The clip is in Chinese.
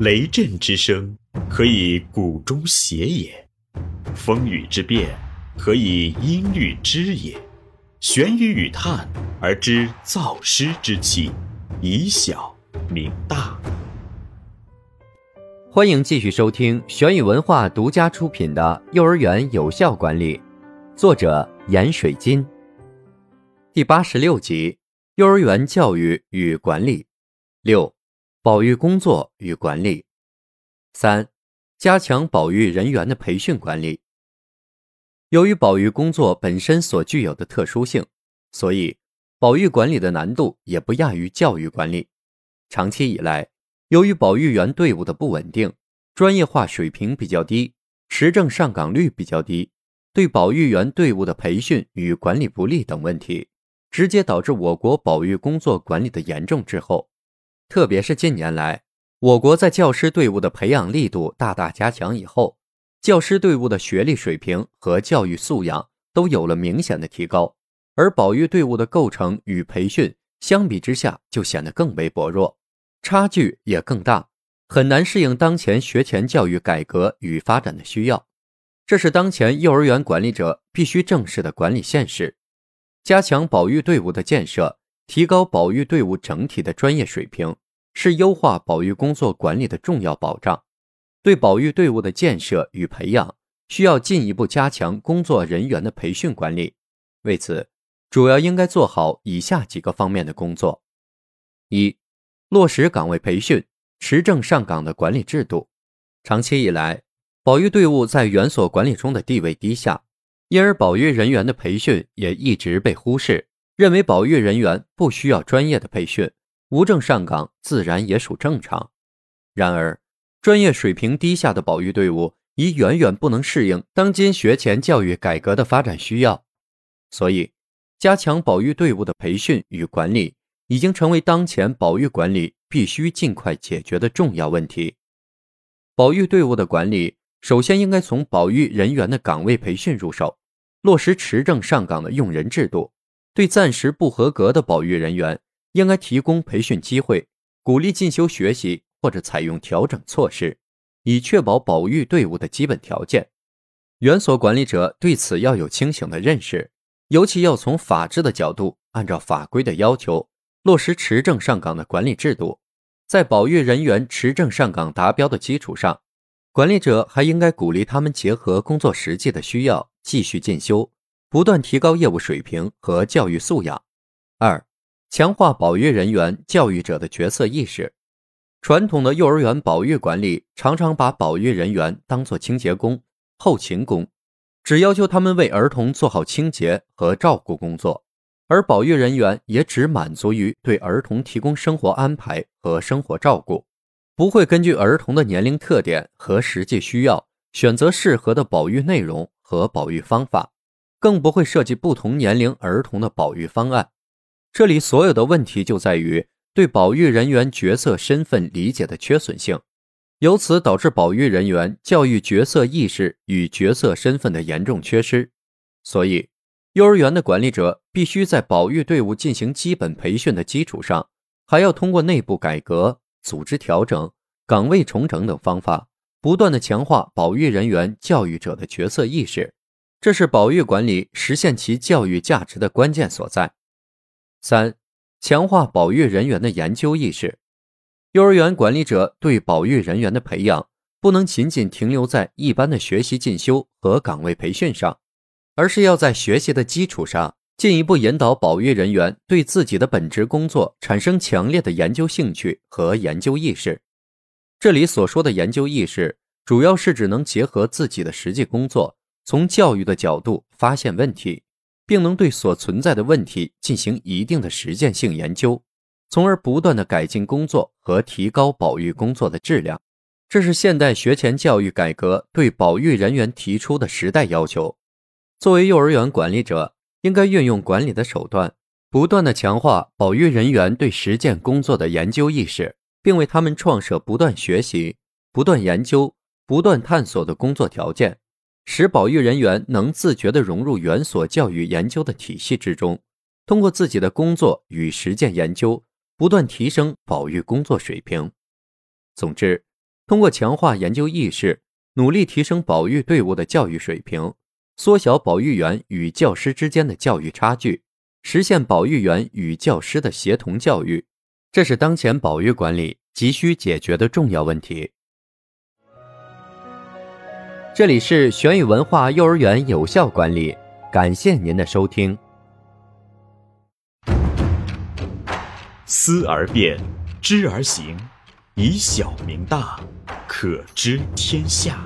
雷震之声，可以鼓中谐也；风雨之变，可以音律之也。玄雨与叹而知造湿之气，以小明大。欢迎继续收听玄宇文化独家出品的《幼儿园有效管理》，作者闫水金。第八十六集：幼儿园教育与管理。六、保育工作与管理。三、加强保育人员的培训管理。由于保育工作本身所具有的特殊性，所以保育管理的难度也不亚于教育管理。长期以来，由于保育员队伍的不稳定、专业化水平比较低、持证上岗率比较低，对保育员队伍的培训与管理不力等问题，直接导致我国保育工作管理的严重滞后。特别是近年来，我国在教师队伍的培养力度大大加强以后，教师队伍的学历水平和教育素养都有了明显的提高，而保育队伍的构成与培训相比之下就显得更为薄弱，差距也更大，很难适应当前学前教育改革与发展的需要。这是当前幼儿园管理者必须正视的管理现实，加强保育队伍的建设。提高保育队伍整体的专业水平，是优化保育工作管理的重要保障。对保育队伍的建设与培养，需要进一步加强工作人员的培训管理。为此，主要应该做好以下几个方面的工作：一、落实岗位培训、持证上岗的管理制度。长期以来，保育队伍在园所管理中的地位低下，因而保育人员的培训也一直被忽视。认为保育人员不需要专业的培训，无证上岗自然也属正常。然而，专业水平低下的保育队伍已远远不能适应当今学前教育改革的发展需要，所以，加强保育队伍的培训与管理已经成为当前保育管理必须尽快解决的重要问题。保育队伍的管理首先应该从保育人员的岗位培训入手，落实持证上岗的用人制度。对暂时不合格的保育人员，应该提供培训机会，鼓励进修学习或者采用调整措施，以确保保育队伍的基本条件。园所管理者对此要有清醒的认识，尤其要从法治的角度，按照法规的要求，落实持证上岗的管理制度。在保育人员持证上岗达标的基础上，管理者还应该鼓励他们结合工作实际的需要，继续进修。不断提高业务水平和教育素养。二、强化保育人员教育者的角色意识。传统的幼儿园保育管理常常把保育人员当作清洁工、后勤工，只要求他们为儿童做好清洁和照顾工作，而保育人员也只满足于对儿童提供生活安排和生活照顾，不会根据儿童的年龄特点和实际需要选择适合的保育内容和保育方法。更不会设计不同年龄儿童的保育方案。这里所有的问题就在于对保育人员角色身份理解的缺损性，由此导致保育人员教育角色意识与角色身份的严重缺失。所以，幼儿园的管理者必须在保育队伍进行基本培训的基础上，还要通过内部改革、组织调整、岗位重整等方法，不断的强化保育人员教育者的角色意识。这是保育管理实现其教育价值的关键所在。三、强化保育人员的研究意识。幼儿园管理者对保育人员的培养，不能仅仅停留在一般的学习进修和岗位培训上，而是要在学习的基础上，进一步引导保育人员对自己的本职工作产生强烈的研究兴趣和研究意识。这里所说的研究意识，主要是指能结合自己的实际工作。从教育的角度发现问题，并能对所存在的问题进行一定的实践性研究，从而不断的改进工作和提高保育工作的质量。这是现代学前教育改革对保育人员提出的时代要求。作为幼儿园管理者，应该运用管理的手段，不断的强化保育人员对实践工作的研究意识，并为他们创设不断学习、不断研究、不断探索的工作条件。使保育人员能自觉地融入园所教育研究的体系之中，通过自己的工作与实践研究，不断提升保育工作水平。总之，通过强化研究意识，努力提升保育队伍的教育水平，缩小保育员与教师之间的教育差距，实现保育员与教师的协同教育，这是当前保育管理急需解决的重要问题。这里是玄宇文化幼儿园有效管理，感谢您的收听。思而变，知而行，以小明大，可知天下。